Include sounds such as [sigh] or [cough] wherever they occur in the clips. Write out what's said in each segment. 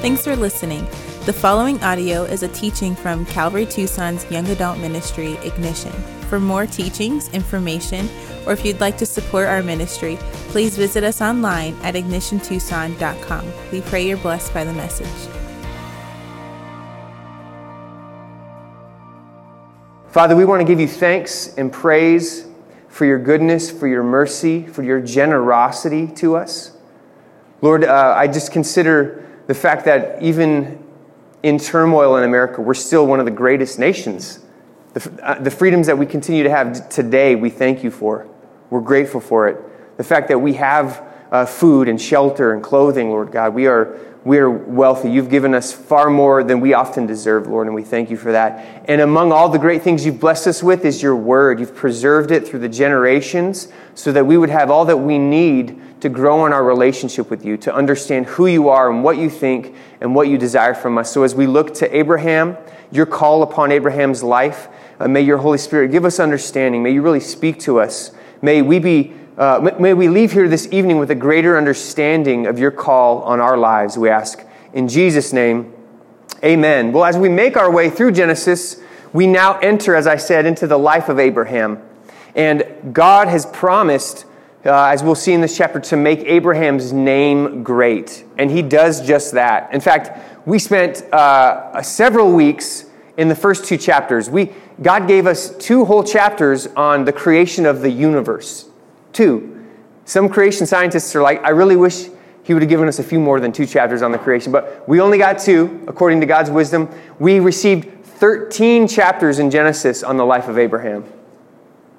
Thanks for listening. The following audio is a teaching from Calvary Tucson's Young Adult Ministry, Ignition. For more teachings, information, or if you'd like to support our ministry, please visit us online at ignitiontucson.com. We pray you're blessed by the message. Father, we want to give you thanks and praise for your goodness, for your mercy, for your generosity to us. Lord, uh, I just consider the fact that even in turmoil in America, we're still one of the greatest nations. The, uh, the freedoms that we continue to have today, we thank you for. We're grateful for it. The fact that we have uh, food and shelter and clothing, Lord God, we are we are wealthy. You've given us far more than we often deserve, Lord, and we thank you for that. And among all the great things you've blessed us with is your word. You've preserved it through the generations so that we would have all that we need to grow in our relationship with you, to understand who you are and what you think and what you desire from us. So as we look to Abraham, your call upon Abraham's life, uh, may your Holy Spirit give us understanding. May you really speak to us. May we be uh, may we leave here this evening with a greater understanding of your call on our lives, we ask. In Jesus' name, amen. Well, as we make our way through Genesis, we now enter, as I said, into the life of Abraham. And God has promised, uh, as we'll see in this chapter, to make Abraham's name great. And he does just that. In fact, we spent uh, several weeks in the first two chapters. We, God gave us two whole chapters on the creation of the universe. Two, some creation scientists are like, I really wish he would have given us a few more than two chapters on the creation, but we only got two, according to God's wisdom. We received 13 chapters in Genesis on the life of Abraham.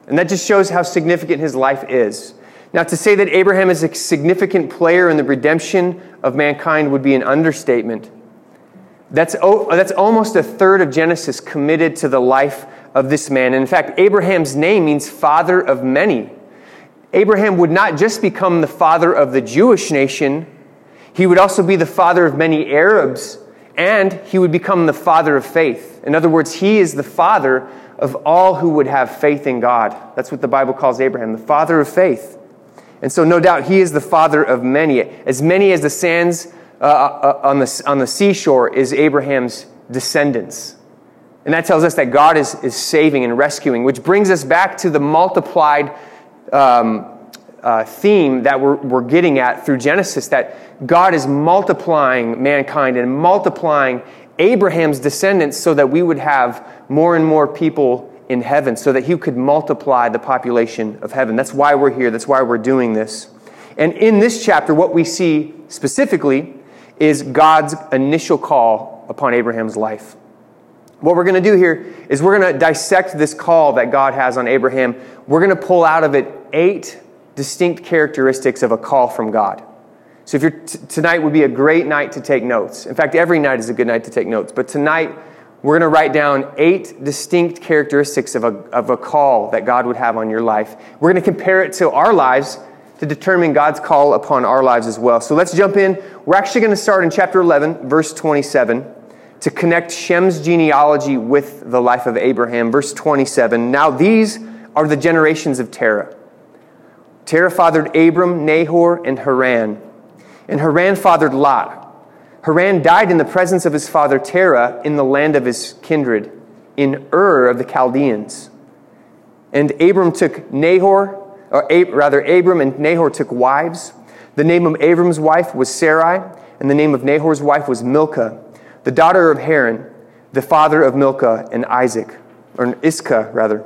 And that just shows how significant his life is. Now, to say that Abraham is a significant player in the redemption of mankind would be an understatement. That's, oh, that's almost a third of Genesis committed to the life of this man. And in fact, Abraham's name means father of many. Abraham would not just become the father of the Jewish nation, he would also be the father of many Arabs, and he would become the father of faith. In other words, he is the father of all who would have faith in God. That's what the Bible calls Abraham, the father of faith. And so, no doubt, he is the father of many. As many as the sands uh, uh, on, the, on the seashore is Abraham's descendants. And that tells us that God is, is saving and rescuing, which brings us back to the multiplied um, uh, theme that we're, we're getting at through Genesis that God is multiplying mankind and multiplying Abraham's descendants so that we would have more and more people in heaven, so that he could multiply the population of heaven. That's why we're here, that's why we're doing this. And in this chapter, what we see specifically is God's initial call upon Abraham's life. What we're going to do here is we're going to dissect this call that God has on Abraham. We're going to pull out of it eight distinct characteristics of a call from God. So if you're t- tonight would be a great night to take notes. In fact, every night is a good night to take notes. But tonight we're going to write down eight distinct characteristics of a, of a call that God would have on your life. We're going to compare it to our lives to determine God's call upon our lives as well. So let's jump in. We're actually going to start in chapter 11, verse 27 to connect Shem's genealogy with the life of Abraham. Verse 27 Now these are the generations of Terah. Terah fathered Abram, Nahor, and Haran. And Haran fathered Lot. Haran died in the presence of his father Terah in the land of his kindred, in Ur of the Chaldeans. And Abram took Nahor, or rather, Abram and Nahor took wives. The name of Abram's wife was Sarai, and the name of Nahor's wife was Milcah the daughter of Haran, the father of Milcah and Isaac, or Iscah, rather.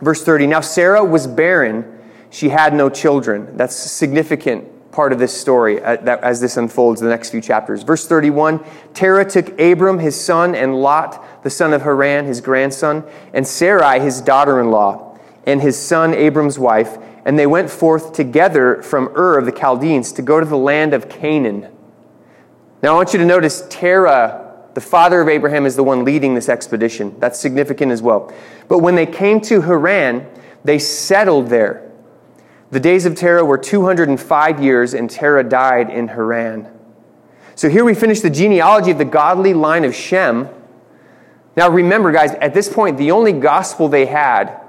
Verse 30 Now Sarah was barren, she had no children. That's a significant part of this story uh, as this unfolds in the next few chapters. Verse 31 Terah took Abram, his son, and Lot, the son of Haran, his grandson, and Sarai, his daughter in law, and his son, Abram's wife, and they went forth together from Ur of the Chaldeans to go to the land of Canaan. Now, I want you to notice Terah, the father of Abraham, is the one leading this expedition. That's significant as well. But when they came to Haran, they settled there. The days of Terah were 205 years, and Terah died in Haran. So here we finish the genealogy of the godly line of Shem. Now, remember, guys, at this point, the only gospel they had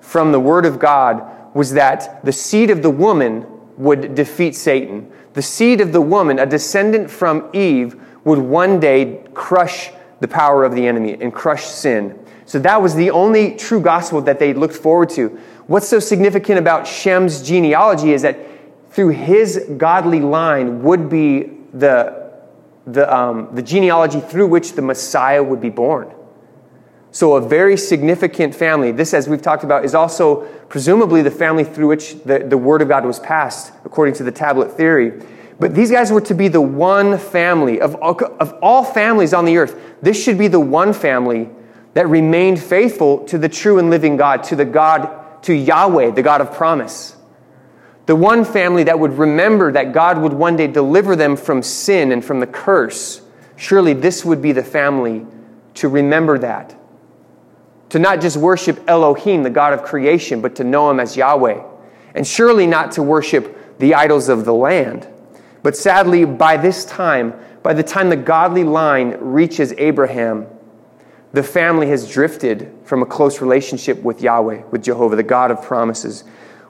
from the Word of God was that the seed of the woman would defeat Satan the seed of the woman, a descendant from Eve, would one day crush the power of the enemy and crush sin. So that was the only true gospel that they looked forward to. What's so significant about Shem's genealogy is that through his godly line would be the, the, um, the genealogy through which the Messiah would be born. So, a very significant family. This, as we've talked about, is also presumably the family through which the, the Word of God was passed, according to the tablet theory. But these guys were to be the one family of all, of all families on the earth. This should be the one family that remained faithful to the true and living God, to the God, to Yahweh, the God of promise. The one family that would remember that God would one day deliver them from sin and from the curse. Surely this would be the family to remember that to not just worship Elohim, the God of creation, but to know him as Yahweh. And surely not to worship the idols of the land. But sadly, by this time, by the time the godly line reaches Abraham, the family has drifted from a close relationship with Yahweh, with Jehovah, the God of promises.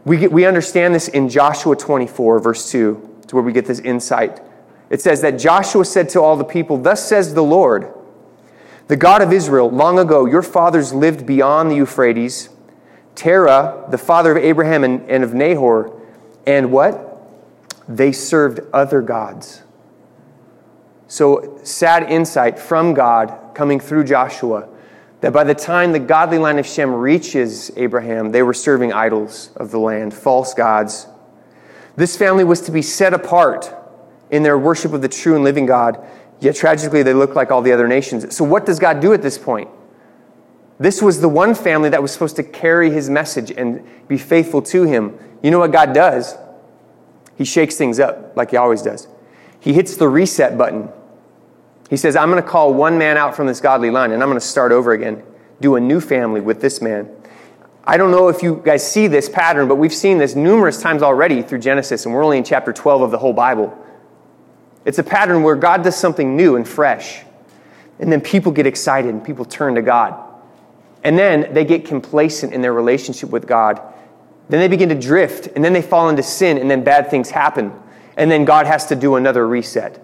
We, get, we understand this in Joshua 24, verse 2. It's where we get this insight. It says that Joshua said to all the people, Thus says the Lord, the God of Israel, long ago, your fathers lived beyond the Euphrates. Terah, the father of Abraham and, and of Nahor, and what? They served other gods. So, sad insight from God coming through Joshua that by the time the godly line of Shem reaches Abraham, they were serving idols of the land, false gods. This family was to be set apart in their worship of the true and living God Yet tragically, they look like all the other nations. So, what does God do at this point? This was the one family that was supposed to carry his message and be faithful to him. You know what God does? He shakes things up like he always does. He hits the reset button. He says, I'm going to call one man out from this godly line and I'm going to start over again, do a new family with this man. I don't know if you guys see this pattern, but we've seen this numerous times already through Genesis, and we're only in chapter 12 of the whole Bible. It's a pattern where God does something new and fresh. And then people get excited and people turn to God. And then they get complacent in their relationship with God. Then they begin to drift, and then they fall into sin, and then bad things happen. And then God has to do another reset.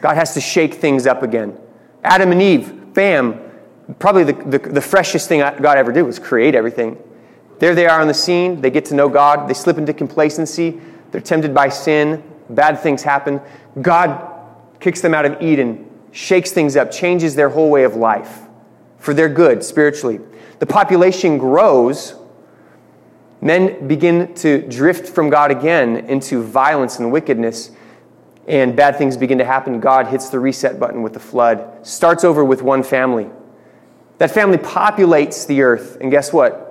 God has to shake things up again. Adam and Eve, bam, probably the, the, the freshest thing God ever did was create everything. There they are on the scene. They get to know God. They slip into complacency. They're tempted by sin. Bad things happen. God kicks them out of Eden, shakes things up, changes their whole way of life for their good spiritually. The population grows. Men begin to drift from God again into violence and wickedness, and bad things begin to happen. God hits the reset button with the flood, starts over with one family. That family populates the earth, and guess what?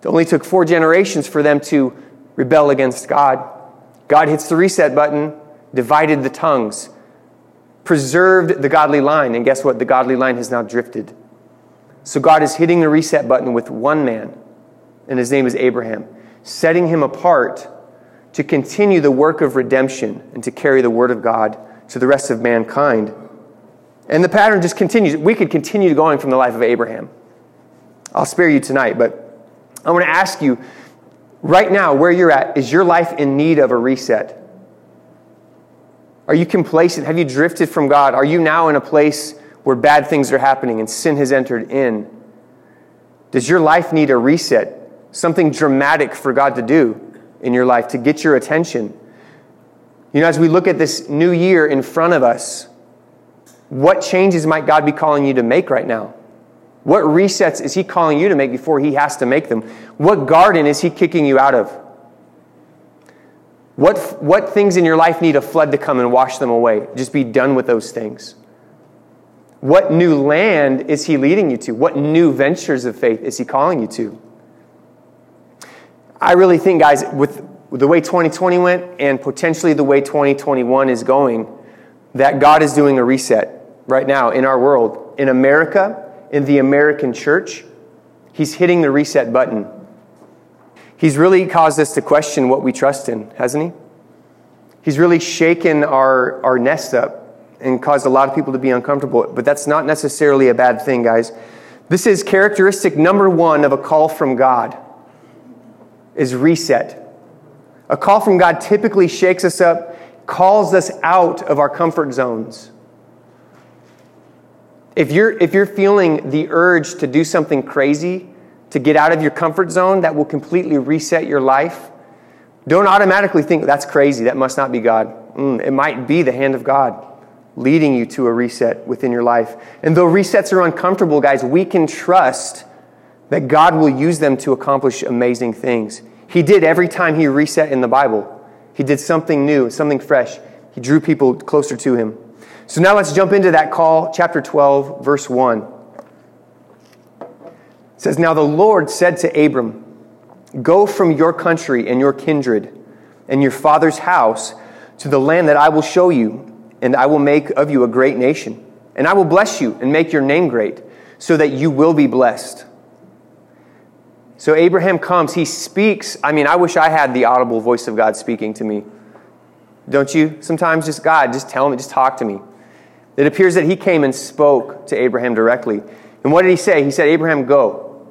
It only took four generations for them to rebel against God. God hits the reset button, divided the tongues, preserved the godly line, and guess what? The godly line has now drifted. So God is hitting the reset button with one man, and his name is Abraham, setting him apart to continue the work of redemption and to carry the word of God to the rest of mankind. And the pattern just continues. We could continue going from the life of Abraham. I'll spare you tonight, but I want to ask you right now, where you're at, is your life in need of a reset? Are you complacent? Have you drifted from God? Are you now in a place where bad things are happening and sin has entered in? Does your life need a reset? Something dramatic for God to do in your life to get your attention? You know, as we look at this new year in front of us, what changes might God be calling you to make right now? What resets is He calling you to make before He has to make them? What garden is He kicking you out of? What, what things in your life need a flood to come and wash them away? Just be done with those things. What new land is He leading you to? What new ventures of faith is He calling you to? I really think, guys, with the way 2020 went and potentially the way 2021 is going, that God is doing a reset right now in our world. In America, in the American church, He's hitting the reset button. He's really caused us to question what we trust in, hasn't he? He's really shaken our, our nest up and caused a lot of people to be uncomfortable. But that's not necessarily a bad thing, guys. This is characteristic number one of a call from God is reset. A call from God typically shakes us up, calls us out of our comfort zones. If you're, if you're feeling the urge to do something crazy, to get out of your comfort zone that will completely reset your life, don't automatically think that's crazy. That must not be God. Mm, it might be the hand of God leading you to a reset within your life. And though resets are uncomfortable, guys, we can trust that God will use them to accomplish amazing things. He did every time he reset in the Bible. He did something new, something fresh. He drew people closer to him. So now let's jump into that call, chapter 12, verse 1. It says, Now the Lord said to Abram, Go from your country and your kindred and your father's house to the land that I will show you, and I will make of you a great nation. And I will bless you and make your name great, so that you will be blessed. So Abraham comes, he speaks. I mean, I wish I had the audible voice of God speaking to me. Don't you? Sometimes just God, just tell me, just talk to me. It appears that he came and spoke to Abraham directly. And what did he say? He said, Abraham, go.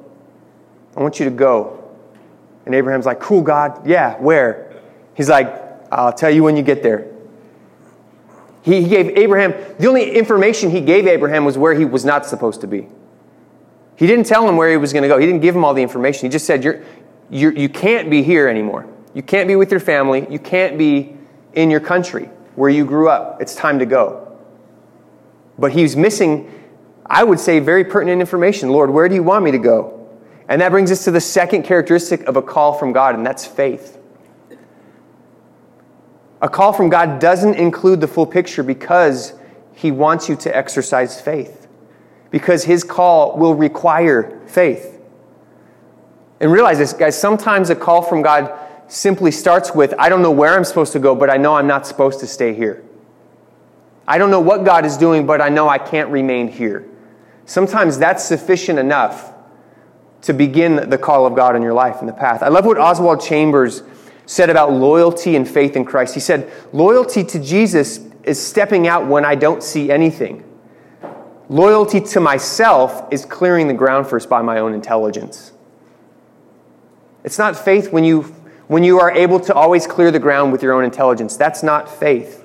I want you to go. And Abraham's like, cool, God. Yeah, where? He's like, I'll tell you when you get there. He, he gave Abraham, the only information he gave Abraham was where he was not supposed to be. He didn't tell him where he was going to go. He didn't give him all the information. He just said, you're, you're, you can't be here anymore. You can't be with your family. You can't be in your country where you grew up. It's time to go. But he's missing, I would say, very pertinent information. Lord, where do you want me to go? And that brings us to the second characteristic of a call from God, and that's faith. A call from God doesn't include the full picture because he wants you to exercise faith. Because his call will require faith. And realize this, guys, sometimes a call from God simply starts with, I don't know where I'm supposed to go, but I know I'm not supposed to stay here. I don't know what God is doing, but I know I can't remain here. Sometimes that's sufficient enough to begin the call of God in your life and the path. I love what Oswald Chambers said about loyalty and faith in Christ. He said, Loyalty to Jesus is stepping out when I don't see anything. Loyalty to myself is clearing the ground first by my own intelligence. It's not faith when you, when you are able to always clear the ground with your own intelligence. That's not faith.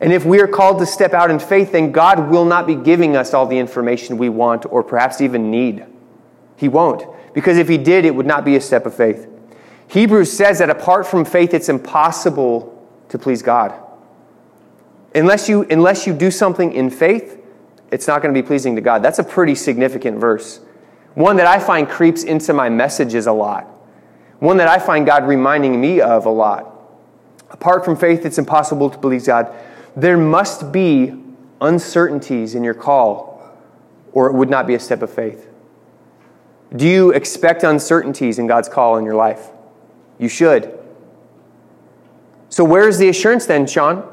And if we are called to step out in faith, then God will not be giving us all the information we want or perhaps even need. He won't. Because if He did, it would not be a step of faith. Hebrews says that apart from faith, it's impossible to please God. Unless you, unless you do something in faith, it's not going to be pleasing to God. That's a pretty significant verse. One that I find creeps into my messages a lot. One that I find God reminding me of a lot. Apart from faith, it's impossible to please God. There must be uncertainties in your call, or it would not be a step of faith. Do you expect uncertainties in God's call in your life? You should. So, where's the assurance then, Sean?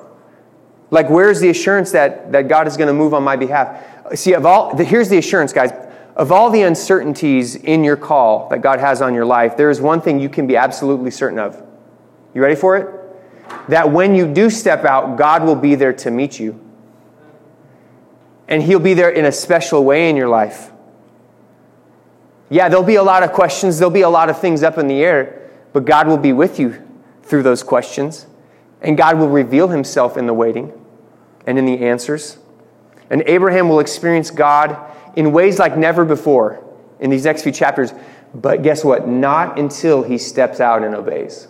Like, where's the assurance that, that God is going to move on my behalf? See, of all, the, here's the assurance, guys. Of all the uncertainties in your call that God has on your life, there is one thing you can be absolutely certain of. You ready for it? that when you do step out, God will be there to meet you. And He'll be there in a special way in your life. Yeah, there'll be a lot of questions, there'll be a lot of things up in the air, but God will be with you through those questions. And God will reveal Himself in the waiting and in the answers. And Abraham will experience God in ways like never before in these next few chapters. But guess what? Not until he steps out and obeys.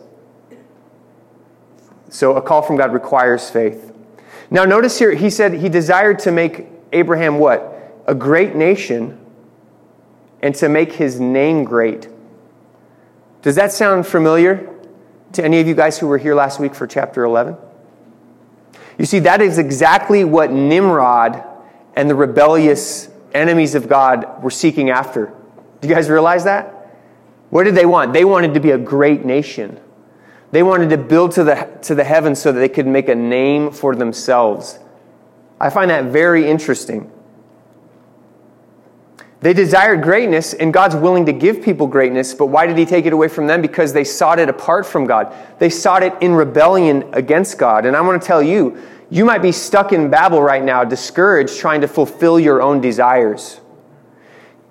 So a call from God requires faith. Now, notice here, he said he desired to make Abraham what? A great nation and to make his name great. Does that sound familiar to any of you guys who were here last week for chapter 11? You see, that is exactly what Nimrod and the rebellious enemies of God were seeking after. Do you guys realize that? What did they want? They wanted to be a great nation. They wanted to build to the, to the heavens so that they could make a name for themselves. I find that very interesting. They desired greatness, and God's willing to give people greatness, but why did He take it away from them? Because they sought it apart from God. They sought it in rebellion against God. And I want to tell you, you might be stuck in Babel right now, discouraged, trying to fulfill your own desires,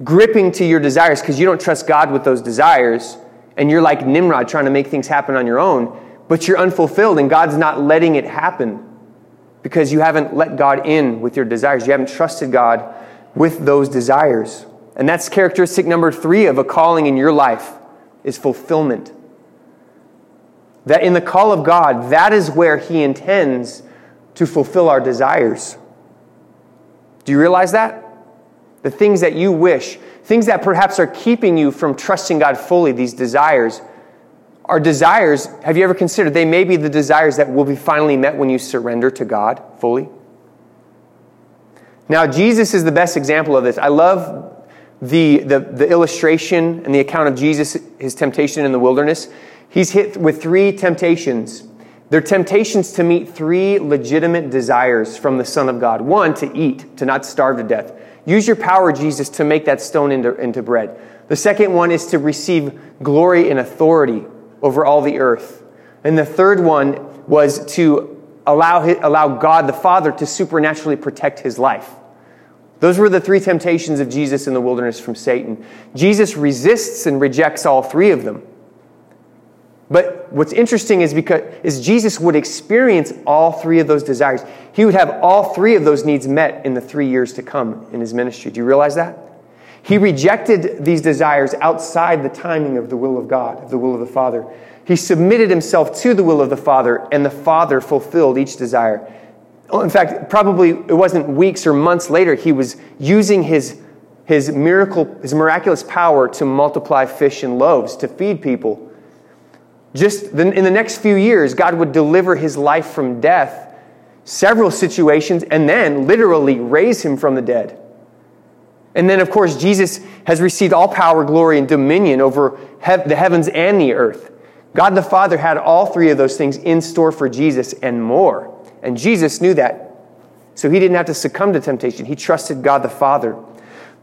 gripping to your desires because you don't trust God with those desires and you're like Nimrod trying to make things happen on your own, but you're unfulfilled and God's not letting it happen because you haven't let God in with your desires. You haven't trusted God with those desires. And that's characteristic number three of a calling in your life is fulfillment. That in the call of God, that is where He intends to fulfill our desires. Do you realize that? The things that you wish, things that perhaps are keeping you from trusting God fully, these desires, are desires, have you ever considered they may be the desires that will be finally met when you surrender to God fully? Now, Jesus is the best example of this. I love the, the, the illustration and the account of Jesus, his temptation in the wilderness. He's hit with three temptations. They're temptations to meet three legitimate desires from the Son of God. One, to eat, to not starve to death. Use your power, Jesus, to make that stone into, into bread. The second one is to receive glory and authority over all the earth. And the third one was to allow, allow God the Father to supernaturally protect his life. Those were the three temptations of Jesus in the wilderness from Satan. Jesus resists and rejects all three of them. But what's interesting is because is Jesus would experience all three of those desires. He would have all three of those needs met in the three years to come in his ministry. Do you realize that? He rejected these desires outside the timing of the will of God, of the will of the Father. He submitted himself to the will of the Father, and the Father fulfilled each desire. In fact, probably it wasn't weeks or months later, he was using his, his miracle, his miraculous power to multiply fish and loaves to feed people just in the next few years, God would deliver his life from death, several situations, and then literally raise him from the dead. And then, of course, Jesus has received all power, glory, and dominion over the heavens and the earth. God the Father had all three of those things in store for Jesus and more. And Jesus knew that. So he didn't have to succumb to temptation. He trusted God the Father.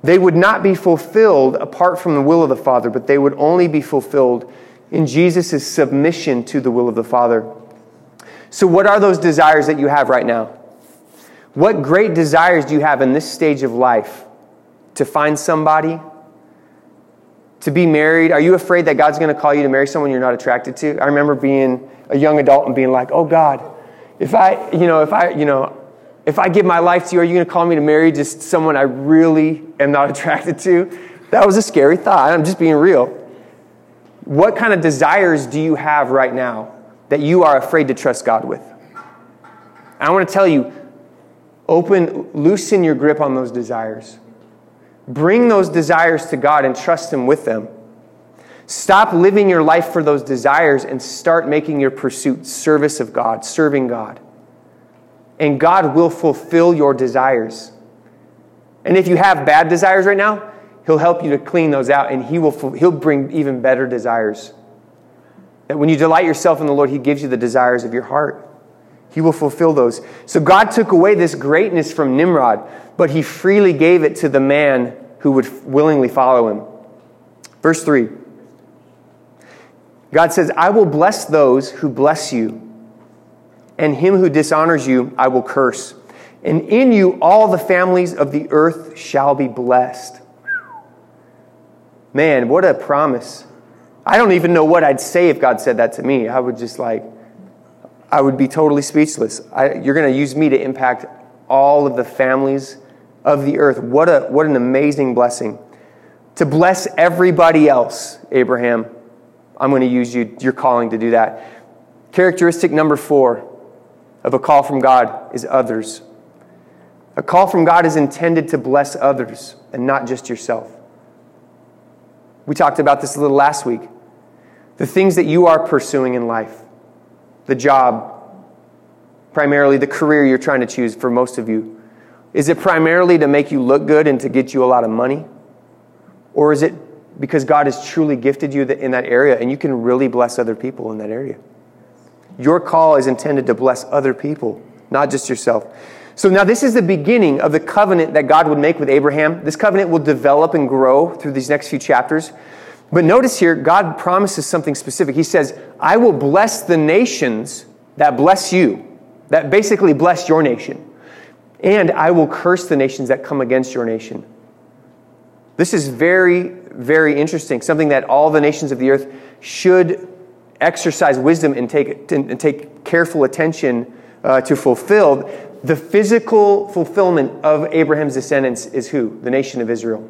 They would not be fulfilled apart from the will of the Father, but they would only be fulfilled in Jesus' submission to the will of the Father. So, what are those desires that you have right now? What great desires do you have in this stage of life? To find somebody? To be married? Are you afraid that God's going to call you to marry someone you're not attracted to? I remember being a young adult and being like, oh God, if I, you know, if I, you know, if I give my life to you, are you going to call me to marry just someone I really am not [laughs] attracted to? That was a scary thought. I'm just being real. What kind of desires do you have right now that you are afraid to trust God with? I want to tell you open, loosen your grip on those desires. Bring those desires to God and trust Him with them. Stop living your life for those desires and start making your pursuit service of God, serving God. And God will fulfill your desires. And if you have bad desires right now, He'll help you to clean those out, and he will, He'll bring even better desires. That when you delight yourself in the Lord, He gives you the desires of your heart. He will fulfill those. So God took away this greatness from Nimrod, but He freely gave it to the man who would willingly follow Him. Verse 3 God says, I will bless those who bless you, and him who dishonors you I will curse. And in you all the families of the earth shall be blessed. Man, what a promise. I don't even know what I'd say if God said that to me. I would just like, I would be totally speechless. I, you're going to use me to impact all of the families of the earth. What, a, what an amazing blessing. To bless everybody else, Abraham. I'm going to use you, your calling to do that. Characteristic number four of a call from God is others. A call from God is intended to bless others and not just yourself. We talked about this a little last week. The things that you are pursuing in life, the job, primarily the career you're trying to choose for most of you, is it primarily to make you look good and to get you a lot of money? Or is it because God has truly gifted you in that area and you can really bless other people in that area? Your call is intended to bless other people, not just yourself. So now this is the beginning of the covenant that God would make with Abraham. This covenant will develop and grow through these next few chapters. But notice here, God promises something specific. He says, I will bless the nations that bless you, that basically bless your nation. And I will curse the nations that come against your nation. This is very, very interesting. Something that all the nations of the earth should exercise wisdom and take, and take careful attention uh, to fulfill the physical fulfillment of Abraham's descendants is who? The nation of Israel.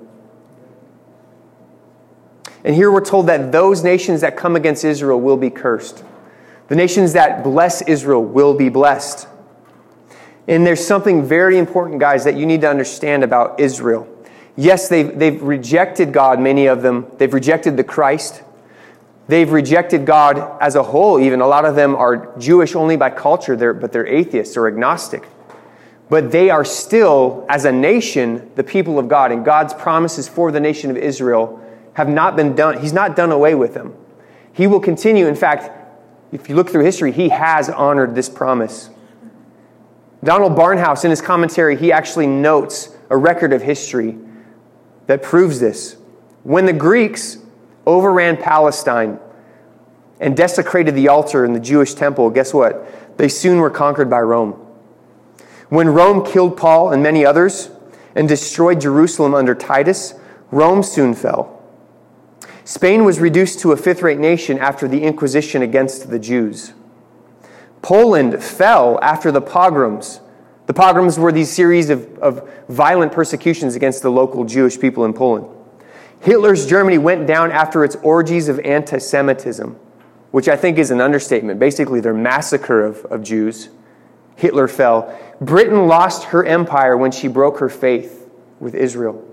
And here we're told that those nations that come against Israel will be cursed. The nations that bless Israel will be blessed. And there's something very important, guys, that you need to understand about Israel. Yes, they've, they've rejected God, many of them. They've rejected the Christ. They've rejected God as a whole, even. A lot of them are Jewish only by culture, they're, but they're atheists or agnostic. But they are still, as a nation, the people of God. And God's promises for the nation of Israel have not been done. He's not done away with them. He will continue. In fact, if you look through history, he has honored this promise. Donald Barnhouse, in his commentary, he actually notes a record of history that proves this. When the Greeks overran Palestine and desecrated the altar in the Jewish temple, guess what? They soon were conquered by Rome. When Rome killed Paul and many others and destroyed Jerusalem under Titus, Rome soon fell. Spain was reduced to a fifth rate nation after the Inquisition against the Jews. Poland fell after the pogroms. The pogroms were these series of, of violent persecutions against the local Jewish people in Poland. Hitler's Germany went down after its orgies of anti Semitism, which I think is an understatement. Basically, their massacre of, of Jews. Hitler fell. Britain lost her empire when she broke her faith with Israel.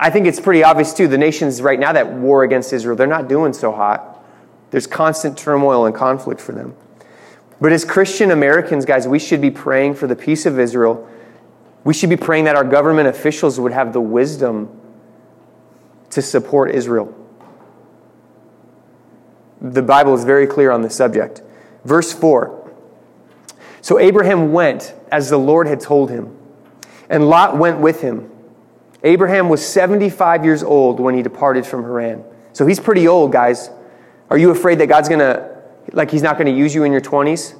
I think it's pretty obvious, too. The nations right now that war against Israel, they're not doing so hot. There's constant turmoil and conflict for them. But as Christian Americans, guys, we should be praying for the peace of Israel. We should be praying that our government officials would have the wisdom to support Israel. The Bible is very clear on this subject. Verse 4 So Abraham went as the Lord had told him, and Lot went with him. Abraham was 75 years old when he departed from Haran. So he's pretty old, guys. Are you afraid that God's going to, like, he's not going to use you in your 20s?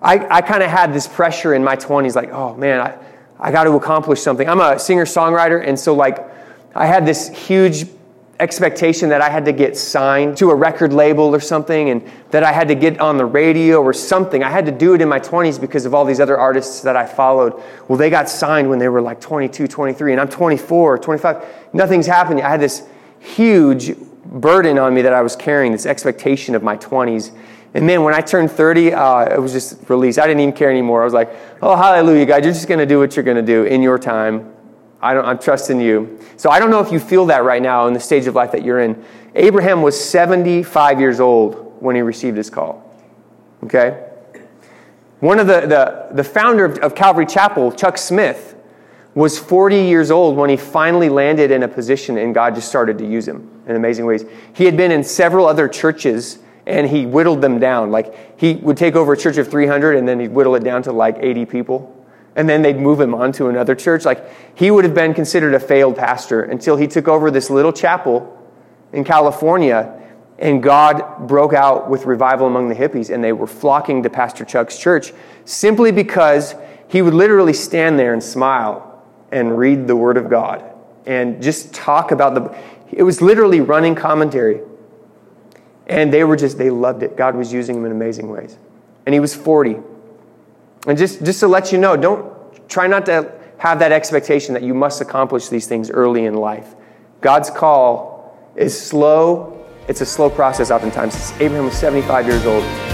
I, I kind of had this pressure in my 20s, like, oh man, I, I got to accomplish something. I'm a singer songwriter, and so, like, I had this huge expectation that I had to get signed to a record label or something and that I had to get on the radio or something. I had to do it in my 20s because of all these other artists that I followed. Well, they got signed when they were like 22, 23, and I'm 24, 25. Nothing's happened. I had this huge burden on me that I was carrying, this expectation of my 20s. And then when I turned 30, uh, it was just released. I didn't even care anymore. I was like, oh, hallelujah, God, you're just going to do what you're going to do in your time. I don't, I'm trusting you. So I don't know if you feel that right now in the stage of life that you're in. Abraham was 75 years old when he received his call. Okay? One of the, the, the founder of, of Calvary Chapel, Chuck Smith, was 40 years old when he finally landed in a position and God just started to use him in amazing ways. He had been in several other churches and he whittled them down. Like he would take over a church of 300 and then he'd whittle it down to like 80 people and then they'd move him on to another church. Like he would have been considered a failed pastor until he took over this little chapel in California and God broke out with revival among the hippies and they were flocking to Pastor Chuck's church simply because he would literally stand there and smile and read the word of God and just talk about the it was literally running commentary. And they were just they loved it. God was using him in amazing ways. And he was 40. And just, just to let you know, don't try not to have that expectation that you must accomplish these things early in life. God's call is slow. It's a slow process oftentimes. Abraham was 75 years old.